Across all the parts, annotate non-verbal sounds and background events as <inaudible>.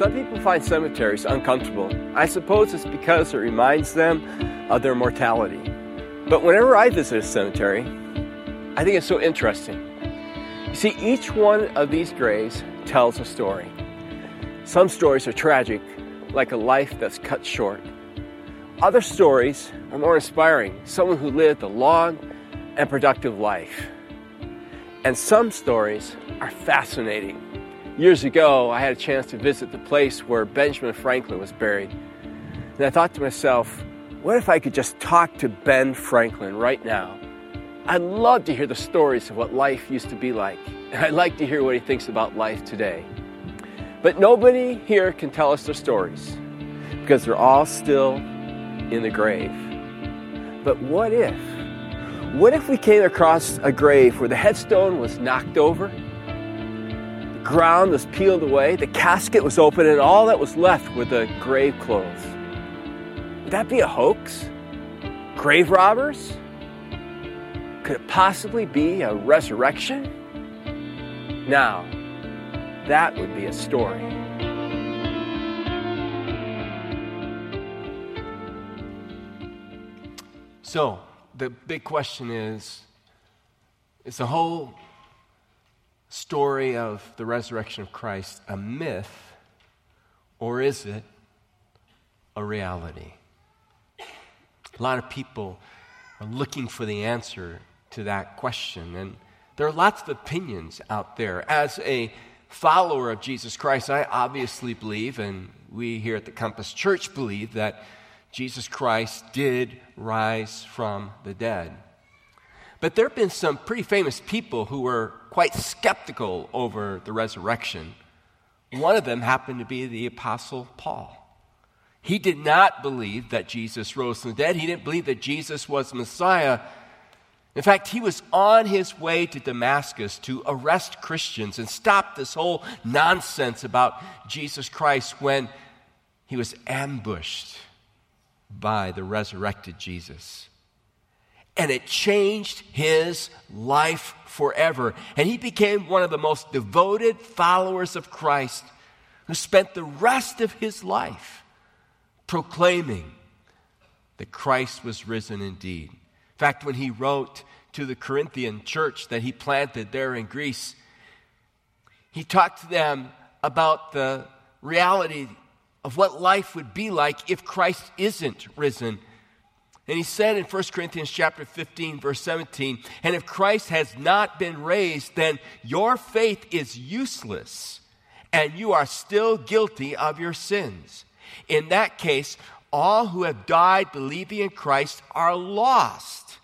Some people find cemeteries uncomfortable. I suppose it's because it reminds them of their mortality. But whenever I visit a cemetery, I think it's so interesting. You see, each one of these graves tells a story. Some stories are tragic, like a life that's cut short. Other stories are more inspiring, someone who lived a long and productive life. And some stories are fascinating. Years ago, I had a chance to visit the place where Benjamin Franklin was buried. And I thought to myself, what if I could just talk to Ben Franklin right now? I'd love to hear the stories of what life used to be like. And <laughs> I'd like to hear what he thinks about life today. But nobody here can tell us their stories because they're all still in the grave. But what if? What if we came across a grave where the headstone was knocked over, ground was peeled away, the casket was open, and all that was left were the grave clothes? Would that be a hoax? Grave robbers? Could it possibly be a resurrection? Now, that would be a story. So, the big question is is the whole story of the resurrection of Christ a myth or is it a reality? A lot of people are looking for the answer to that question. And there are lots of opinions out there. As a follower of Jesus Christ, I obviously believe, and we here at the Compass Church believe, that Jesus Christ did rise from the dead. But there have been some pretty famous people who were quite skeptical over the resurrection. One of them happened to be the Apostle Paul. He did not believe that Jesus rose from the dead. He didn't believe that Jesus was Messiah. In fact, he was on his way to Damascus to arrest Christians and stop this whole nonsense about Jesus Christ when he was ambushed by the resurrected Jesus. And it changed his life forever. And he became one of the most devoted followers of Christ who spent the rest of his life proclaiming that Christ was risen indeed. In fact, when he wrote to the Corinthian church that he planted there in Greece, he talked to them about the reality of what life would be like if Christ isn't risen. And he said in 1 Corinthians chapter 15 verse 17, and if Christ has not been raised, then your faith is useless and you are still guilty of your sins. In that case, all who have died believing in Christ are lost.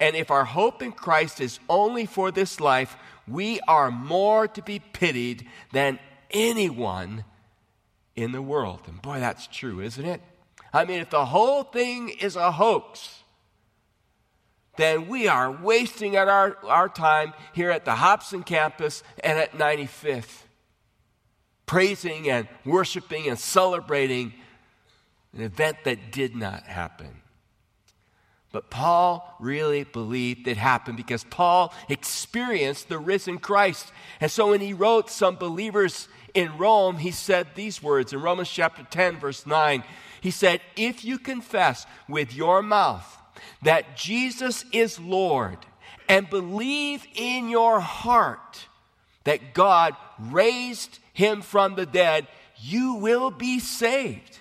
And if our hope in Christ is only for this life, we are more to be pitied than anyone in the world. And boy, that's true, isn't it? I mean, if the whole thing is a hoax, then we are wasting our, our time here at the Hobson campus and at 95th, praising and worshiping and celebrating an event that did not happen. But Paul really believed it happened because Paul experienced the risen Christ. And so when he wrote some believers in Rome, he said these words in Romans chapter 10, verse 9. He said, If you confess with your mouth that Jesus is Lord and believe in your heart that God raised him from the dead, you will be saved.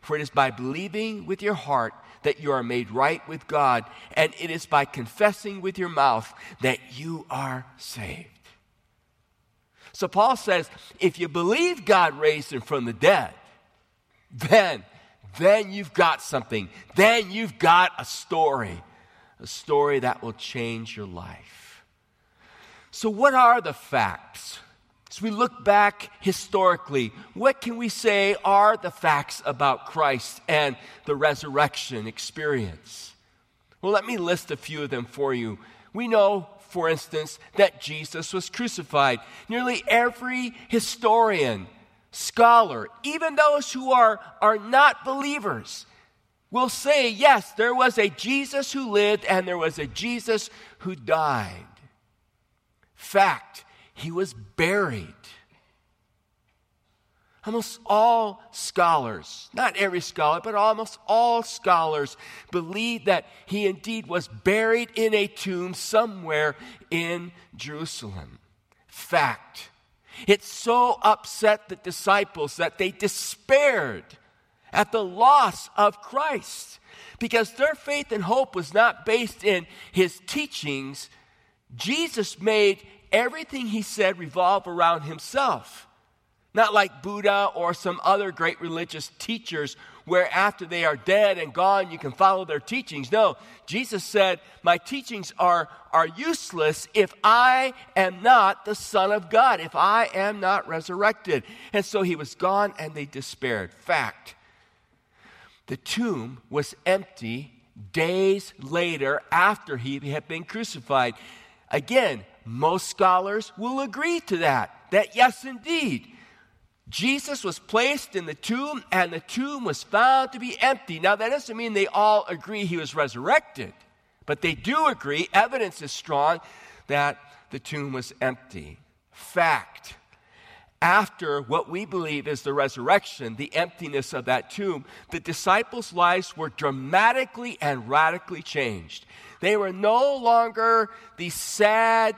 For it is by believing with your heart that you are made right with God, and it is by confessing with your mouth that you are saved. So Paul says, if you believe God raised him from the dead, then, then you've got something. Then you've got a story, a story that will change your life. So, what are the facts? As we look back historically, what can we say are the facts about Christ and the resurrection experience? Well, let me list a few of them for you. We know for instance, that Jesus was crucified. Nearly every historian, scholar, even those who are, are not believers, will say, yes, there was a Jesus who lived and there was a Jesus who died. Fact, he was buried. Almost all scholars, not every scholar, but almost all scholars believe that he indeed was buried in a tomb somewhere in Jerusalem. Fact. It so upset the disciples that they despaired at the loss of Christ because their faith and hope was not based in his teachings. Jesus made everything he said revolve around himself. Not like Buddha or some other great religious teachers, where after they are dead and gone, you can follow their teachings. No, Jesus said, My teachings are, are useless if I am not the Son of God, if I am not resurrected. And so he was gone and they despaired. Fact the tomb was empty days later after he had been crucified. Again, most scholars will agree to that, that yes, indeed, Jesus was placed in the tomb and the tomb was found to be empty. Now, that doesn't mean they all agree he was resurrected, but they do agree, evidence is strong, that the tomb was empty. Fact. After what we believe is the resurrection, the emptiness of that tomb, the disciples' lives were dramatically and radically changed. They were no longer these sad,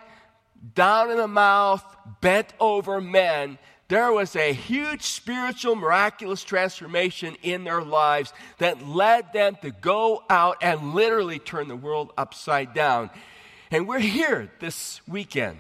down in the mouth, bent over men there was a huge spiritual, miraculous transformation in their lives that led them to go out and literally turn the world upside down. And we're here this weekend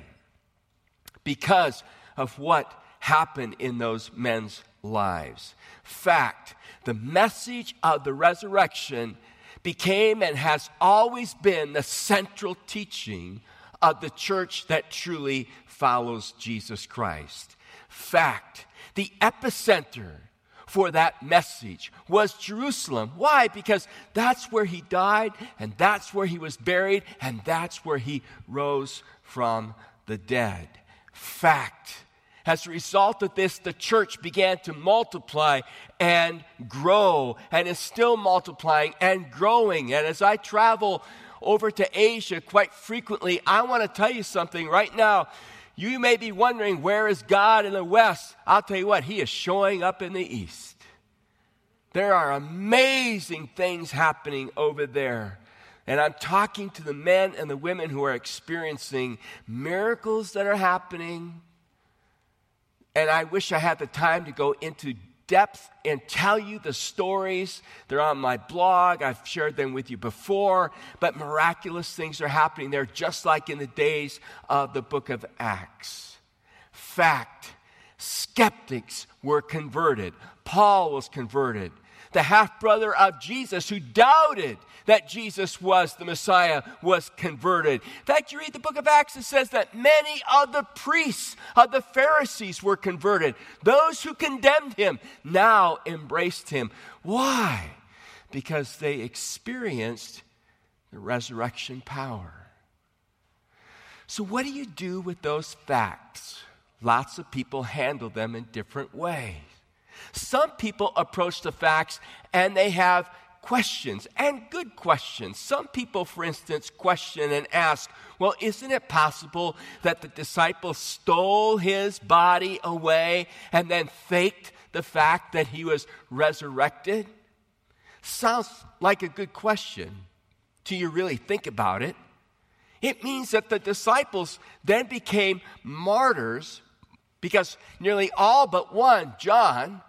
because of what happened in those men's lives. Fact, the message of the resurrection became and has always been the central teaching of the church that truly follows Jesus Christ fact. The epicenter for that message was Jerusalem. Why? Because that's where he died, and that's where he was buried, and that's where he rose from the dead. Fact. As a result of this, the church began to multiply and grow, and is still multiplying and growing. And as I travel over to Asia quite frequently, I want to tell you something right now. You may be wondering, where is God in the West? I'll tell you what, He is showing up in the East. There are amazing things happening over there. And I'm talking to the men and the women who are experiencing miracles that are happening. And I wish I had the time to go into depth and tell you the stories. They're on my blog. I've shared them with you before. But miraculous things are happening there, just like in the days of the book of Acts. Fact skeptics were converted. Paul was converted the half brother of Jesus, who doubted that Jesus was the Messiah, was converted. In fact, you read the book of Acts, it says that many of the priests of the Pharisees were converted. Those who condemned him now embraced him. Why? Because they experienced the resurrection power. So, what do you do with those facts? Lots of people handle them in different ways. Some people approach the facts and they have questions and good questions. Some people, for instance, question and ask, well, isn't it possible that the disciples stole his body away and then faked the fact that he was resurrected? Sounds like a good question till you really think about it. It means that the disciples then became martyrs because nearly all but one, John,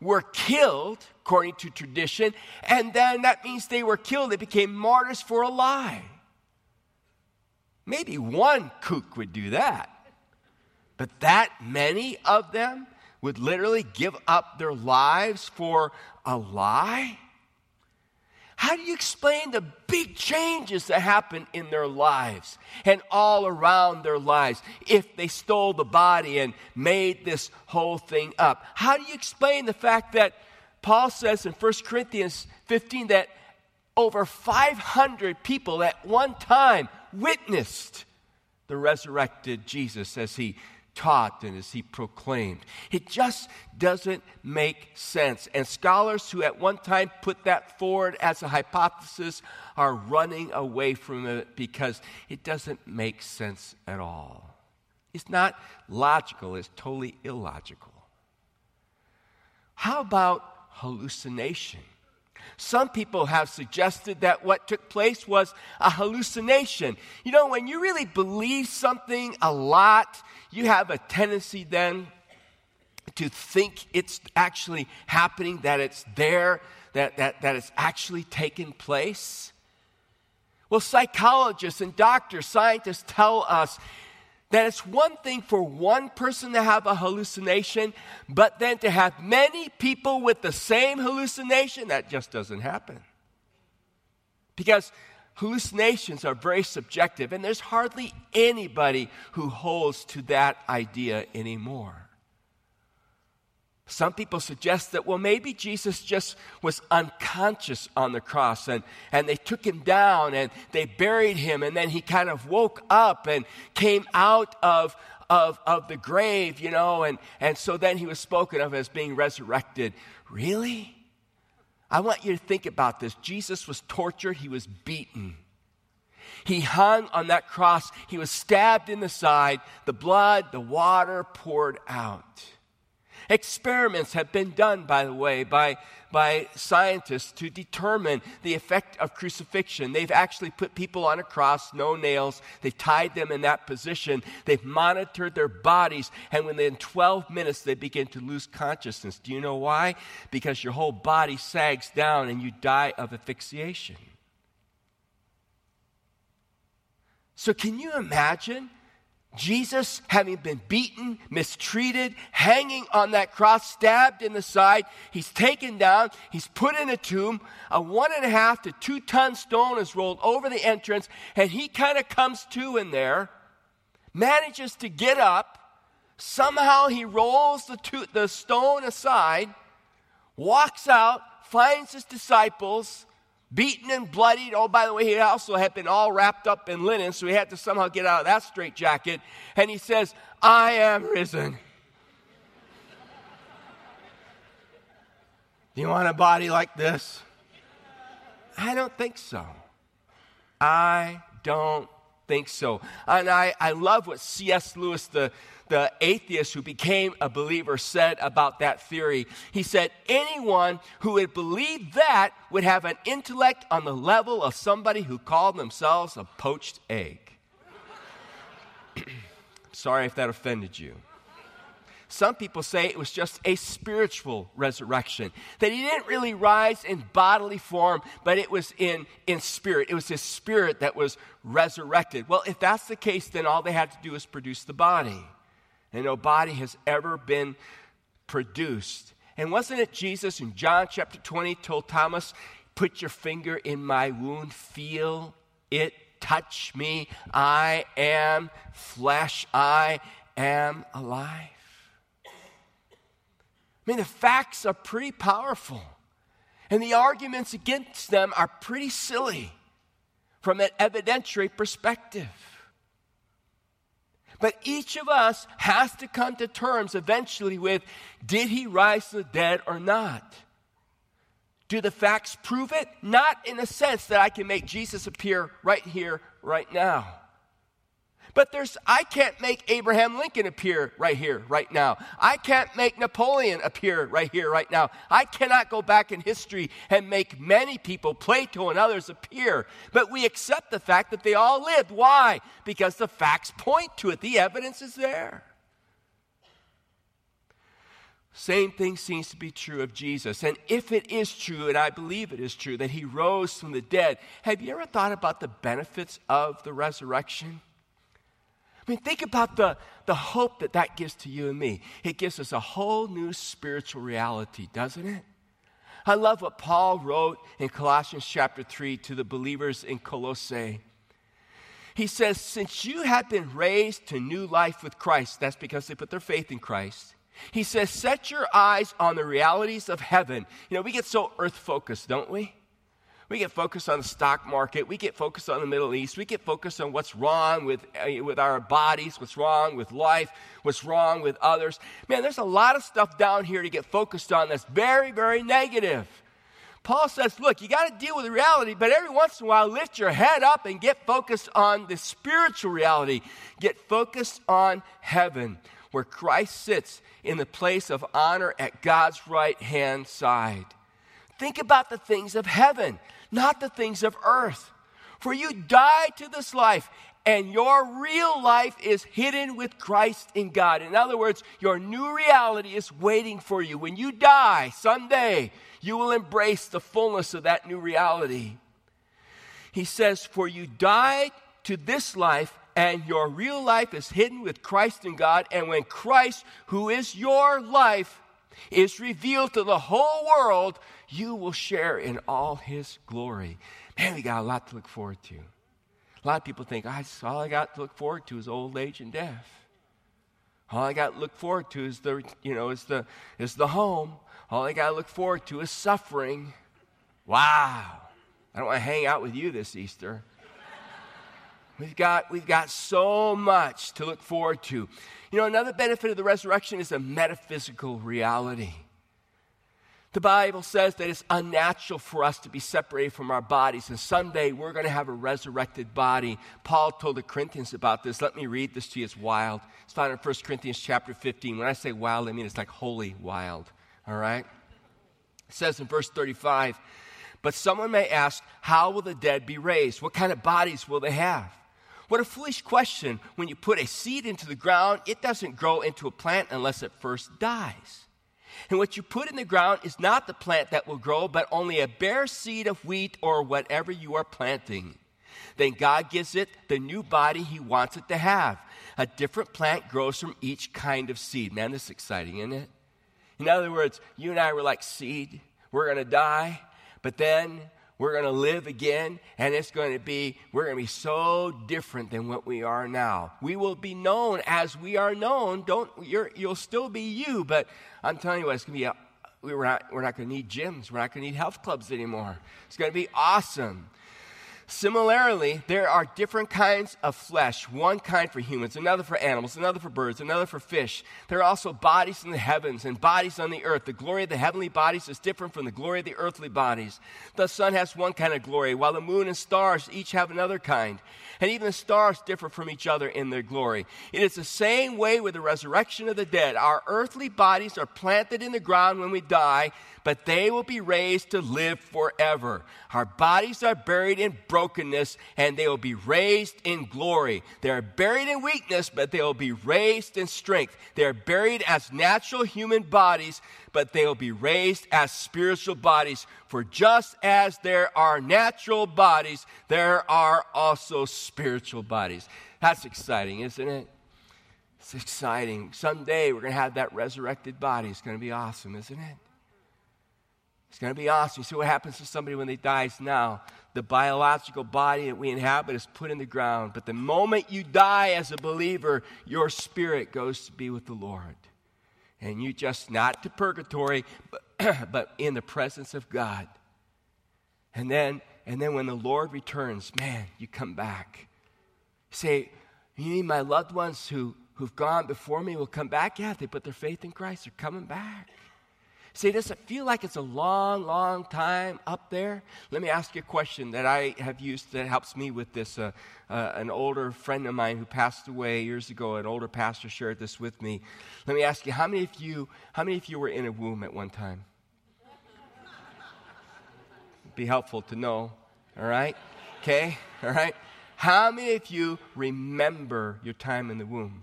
were killed, according to tradition, and then that means they were killed. They became martyrs for a lie. Maybe one kook would do that. But that many of them would literally give up their lives for a lie? How do you explain the big changes that happen in their lives and all around their lives if they stole the body and made this whole thing up? How do you explain the fact that Paul says in 1 Corinthians 15 that over 500 people at one time witnessed the resurrected Jesus as he taught and as he proclaimed. It just doesn't make sense. And scholars who at one time put that forward as a hypothesis are running away from it because it doesn't make sense at all. It's not logical, it's totally illogical. How about hallucination? Some people have suggested that what took place was a hallucination. You know, when you really believe something a lot, you have a tendency then to think it's actually happening, that it's there, that, that, that it's actually taken place. Well, psychologists and doctors, scientists tell us that it's one thing for one person to have a hallucination, but then to have many people with the same hallucination, that just doesn't happen. Because hallucinations are very subjective, and there's hardly anybody who holds to that idea anymore. Some people suggest that, well, maybe Jesus just was unconscious on the cross and, and they took him down and they buried him and then he kind of woke up and came out of, of, of the grave, you know, and, and so then he was spoken of as being resurrected. Really? I want you to think about this. Jesus was tortured, he was beaten. He hung on that cross, he was stabbed in the side, the blood, the water poured out. Experiments have been done, by the way, by, by scientists to determine the effect of crucifixion. They've actually put people on a cross, no nails. They've tied them in that position. They've monitored their bodies, and within 12 minutes, they begin to lose consciousness. Do you know why? Because your whole body sags down and you die of asphyxiation. So, can you imagine Jesus, having been beaten, mistreated, hanging on that cross, stabbed in the side, he's taken down, he's put in a tomb. A one and a half to two ton stone is rolled over the entrance, and he kind of comes to in there, manages to get up. Somehow he rolls the, to- the stone aside, walks out, finds his disciples, beaten and bloodied. Oh, by the way, he also had been all wrapped up in linen, so he had to somehow get out of that straitjacket. And he says, I am risen. Do you want a body like this? I don't think so. I don't think so. And I, I love what C.S. Lewis, the, the atheist who became a believer said about that theory. He said, anyone who would believe that would have an intellect on the level of somebody who called themselves a poached egg. <clears throat> Sorry if that offended you. Some people say it was just a spiritual resurrection, that he didn't really rise in bodily form, but it was in, in spirit. It was his spirit that was resurrected. Well, if that's the case, then all they had to do was produce the body and no body has ever been produced. And wasn't it Jesus in John chapter 20 told Thomas, Put your finger in my wound, feel it, touch me. I am flesh, I am alive. I mean, the facts are pretty powerful, and the arguments against them are pretty silly from an evidentiary perspective. But each of us has to come to terms eventually with did he rise from the dead or not? Do the facts prove it? Not in a sense that I can make Jesus appear right here, right now. But there's, I can't make Abraham Lincoln appear right here, right now. I can't make Napoleon appear right here, right now. I cannot go back in history and make many people, Plato and others, appear. But we accept the fact that they all lived. Why? Because the facts point to it, the evidence is there. Same thing seems to be true of Jesus. And if it is true, and I believe it is true, that he rose from the dead, have you ever thought about the benefits of the resurrection? I mean, think about the, the hope that that gives to you and me. It gives us a whole new spiritual reality, doesn't it? I love what Paul wrote in Colossians chapter 3 to the believers in Colossae. He says, Since you have been raised to new life with Christ, that's because they put their faith in Christ. He says, Set your eyes on the realities of heaven. You know, we get so earth focused, don't we? We get focused on the stock market. We get focused on the Middle East. We get focused on what's wrong with, uh, with our bodies, what's wrong with life, what's wrong with others. Man, there's a lot of stuff down here to get focused on that's very, very negative. Paul says, look, you got to deal with reality, but every once in a while, lift your head up and get focused on the spiritual reality. Get focused on heaven. where Christ sits in the place of honor at God's right hand side. Think about the things of heaven, not the things of earth. For you died to this life, and your real life is hidden with Christ in God. In other words, your new reality is waiting for you. When you die someday, you will embrace the fullness of that new reality. He says, For you died to this life, and your real life is hidden with Christ in God. And when Christ, who is your life, is revealed to the whole world, you will share in all his glory. Man, we got a lot to look forward to. A lot of people think, all I got to look forward to is old age and death. All I got to look forward to is the, you know, is the, is the home. All I got to look forward to is suffering. Wow. I don't want to hang out with you this Easter. We've got, we've got so much to look forward to. You know, another benefit of the resurrection is a metaphysical reality. The Bible says that it's unnatural for us to be separated from our bodies, and someday we're going to have a resurrected body. Paul told the Corinthians about this. Let me read this to you. It's wild. It's found in 1 Corinthians chapter 15. When I say wild, I mean it's like holy wild. All right? It says in verse 35 But someone may ask, How will the dead be raised? What kind of bodies will they have? What a foolish question. When you put a seed into the ground, it doesn't grow into a plant unless it first dies. And what you put in the ground is not the plant that will grow, but only a bare seed of wheat or whatever you are planting. Then God gives it the new body He wants it to have. A different plant grows from each kind of seed. Man, this is exciting, isn't it? In other words, you and I were like seed. We're going to die, but then we're going to live again, and it's going to be, we're going to be so different than what we are now. We will be known as we are known. Don't, you will still be you, but I'm telling you what, it's going to be, a, we're not, we're not going to need gyms. We're not going to need health clubs anymore. It's going to be awesome. Similarly, there are different kinds of flesh one kind for humans, another for animals, another for birds, another for fish. There are also bodies in the heavens and bodies on the earth. The glory of the heavenly bodies is different from the glory of the earthly bodies. The sun has one kind of glory, while the moon and stars each have another kind. And even the stars differ from each other in their glory. It is the same way with the resurrection of the dead. Our earthly bodies are planted in the ground when we die, but they will be raised to live forever. Our bodies are buried in brokenness, and they will be raised in glory. They are buried in weakness, but they will be raised in strength. They are buried as natural human bodies, but they will be raised as spiritual bodies. For just as there are natural bodies, there are also spiritual bodies. That's exciting, isn't it? It's exciting. Someday we're going to have that resurrected body. It's going to be awesome, isn't it? It's going to be awesome. You see what happens to somebody when they dies now. The biological body that we inhabit is put in the ground. But the moment you die as a believer, your spirit goes to be with the Lord. And you just not to purgatory, but, <clears throat> but in the presence of God. And then, and then when the Lord returns, man, you come back. You say, You mean my loved ones who, who've gone before me will come back? Yeah, they put their faith in Christ, they're coming back. See, does it feel like it's a long, long time up there? Let me ask you a question that I have used that helps me with this. Uh, uh, an older friend of mine who passed away years ago, an older pastor shared this with me. Let me ask you, how many of you, how many of you were in a womb at one time? <laughs> Be helpful to know, all right? Okay, all right? How many of you remember your time in the womb?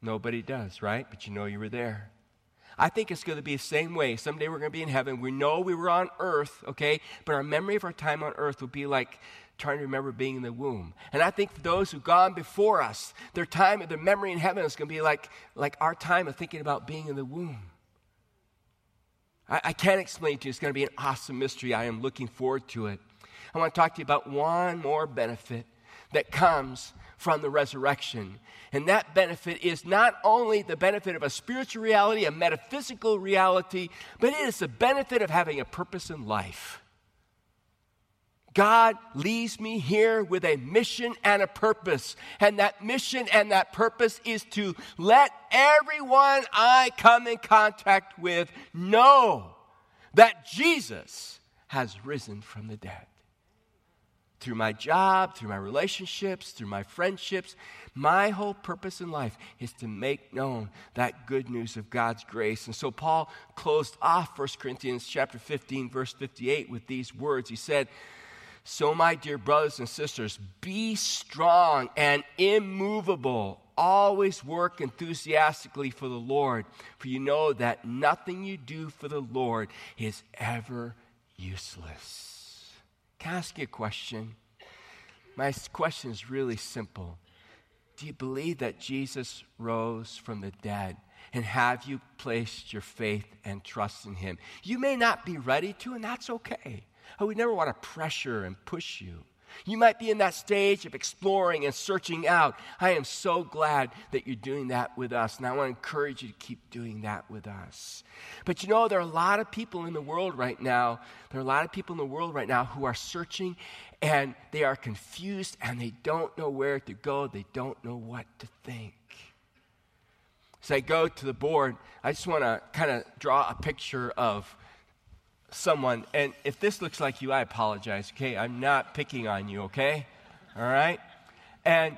Nobody does, right? But you know you were there. I think it's going to be the same way. Someday we're going to be in heaven. We know we were on earth, okay? But our memory of our time on earth will be like trying to remember being in the womb. And I think for those who've gone before us, their time, their memory in heaven is going to be like, like our time of thinking about being in the womb. I, I can't explain to you. It's going to be an awesome mystery. I am looking forward to it. I want to talk to you about one more benefit that comes from the resurrection. And that benefit is not only the benefit of a spiritual reality, a metaphysical reality, but it is the benefit of having a purpose in life. God leaves me here with a mission and a purpose. And that mission and that purpose is to let everyone I come in contact with know that Jesus has risen from the dead. Through my job, through my relationships, through my friendships. My whole purpose in life is to make known that good news of God's grace. And so Paul closed off 1 Corinthians chapter 15 verse 58 with these words. He said, "So my dear brothers and sisters, be strong and immovable. Always work enthusiastically for the Lord, for you know that nothing you do for the Lord is ever useless." Can I ask you a question? My question is really simple. Do you believe that Jesus rose from the dead? And have you placed your faith and trust in him? You may not be ready to, and that's okay. Oh, we never want to pressure and push you. You might be in that stage of exploring and searching out. I am so glad that you're doing that with us, and I want to encourage you to keep doing that with us. But you know, there are a lot of people in the world right now, there are a lot of people in the world right now who are searching and they are confused and they don't know where to go, they don't know what to think. As I go to the board, I just want to kind of draw a picture of someone, and if this looks like you, I apologize, okay? I'm not picking on you, okay? All right? And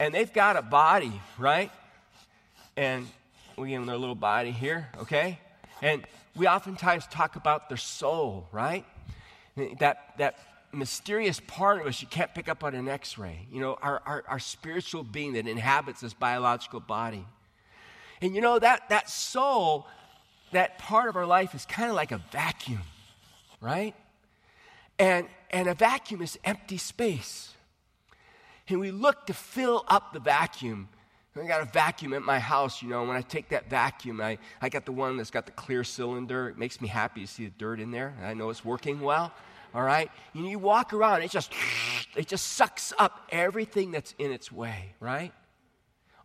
and they've got a body, right? And we give them their little body here, okay? And we oftentimes talk about their soul, right? That that mysterious part of us you can't pick up on an x-ray. You know, our, our, our spiritual being that inhabits this biological body. And you know that that soul that part of our life is kind of like a vacuum, right? And, and a vacuum is empty space. And we look to fill up the vacuum. I got a vacuum at my house, you know. When I take that vacuum, I, I got the one that's got the clear cylinder. It makes me happy to see the dirt in there. I know it's working well. All right? And you walk around, it just <sniffs> it just sucks up everything that's in its way, right?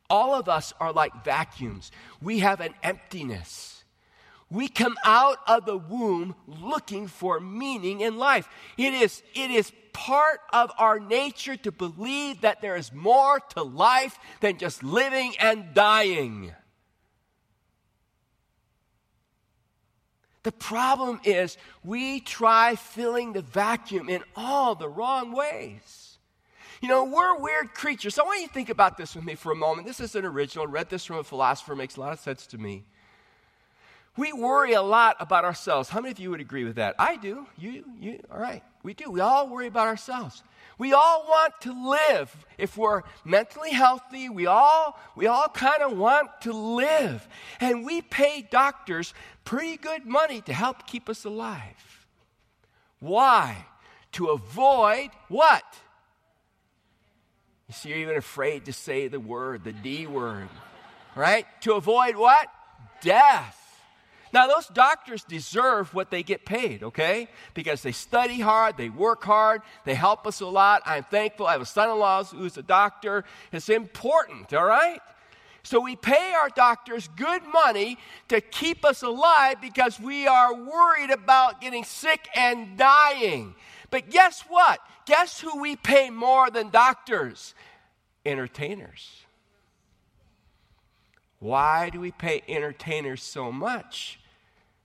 All of us are like vacuums. We have an emptiness. We come out of the womb looking for meaning in life. It is, it is part of our nature to believe that there is more to life than just living and dying. The problem is we try filling the vacuum in all the wrong ways. You know, we're weird creatures. So I want you to think about this with me for a moment. This is an original. I read this from a philosopher, it makes a lot of sense to me. We worry a lot about ourselves. How many of you would agree with that? I do. You, you, all right. We do. We all worry about ourselves. We all want to live. If we're mentally healthy, we all, we all kind of want to live. And we pay doctors pretty good money to help keep us alive. Why? To avoid what? You see, you're even afraid to say the word, the D word, right? To avoid what? Death. Now, those doctors deserve what they get paid, okay? Because they study hard, they work hard, they help us a lot. I'm thankful. I have a son in law who's a doctor. It's important, all right? So we pay our doctors good money to keep us alive because we are worried about getting sick and dying. But guess what? Guess who we pay more than doctors? Entertainers. Why do we pay entertainers so much?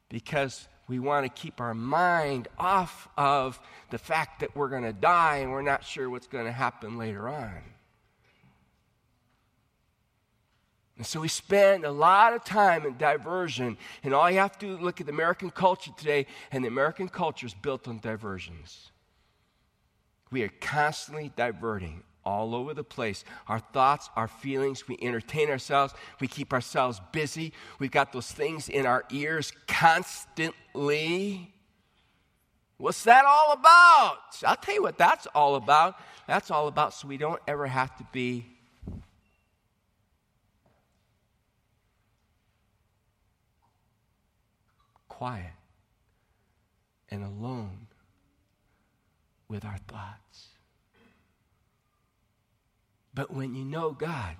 Because we want to keep our mind off of the fact that we're going to die and we're not sure what's going to happen later on. And so we spend a lot of time in diversion. And all you have to do is look at the American culture today, and the American culture is built on diversions. We are constantly diverting all over the place. Our thoughts, our feelings, we entertain ourselves, we keep ourselves busy. We've got those things in our ears constantly. What's that all about? I'll tell you what that's all about. That's all about so we don't ever have to be quiet and alone with our thoughts. But when you know God,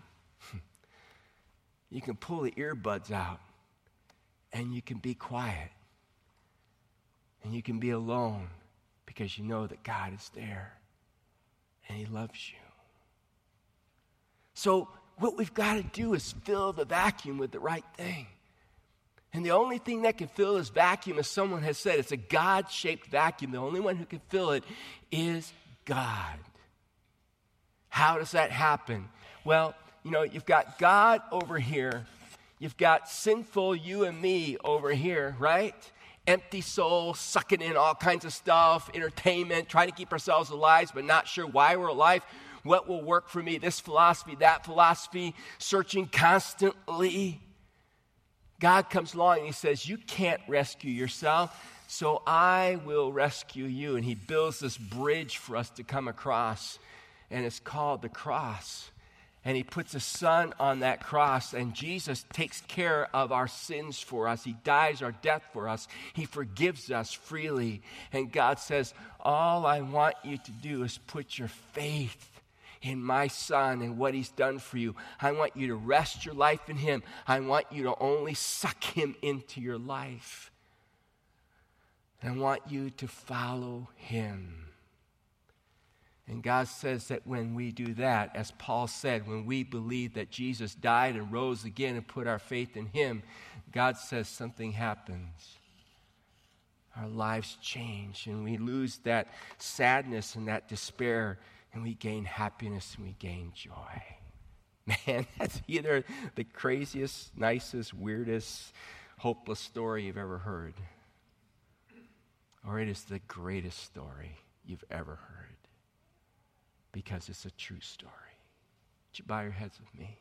you can pull the earbuds out and you can be quiet and you can be alone because you know that God is there and He loves you. So, what we've got to do is fill the vacuum with the right thing. And the only thing that can fill this vacuum, as someone has said, it's a God shaped vacuum. The only one who can fill it is God. How does that happen? Well, you know, you've got God over here, you've got sinful you and me over here, right? Empty soul, sucking in all kinds of stuff, entertainment, trying to keep ourselves alive, but not sure why we're alive. What will work for me? This philosophy, that philosophy, searching constantly. God comes along and He says, You can't rescue yourself so I will rescue you. And he builds this bridge for us to come across, and it's called the cross. And he puts a son on that cross, and Jesus takes care of our sins for us. He dies our death for us. He forgives us freely. And God says, All I want you to do is put your faith in my son and what he's done for you. I want you to rest your life in him. I want you to only suck him into your life. And I want you to follow him. And God says that when we do that, as Paul said, when we believe that Jesus died and rose again and put our faith in him, God says something happens. Our lives change and we lose that sadness and that despair and we gain happiness and we gain joy. <laughs> Man, that's either the craziest, nicest, weirdest, hopeless story you've ever heard or it is the greatest story you've ever heard because it's a true story. Would you bow your heads with me?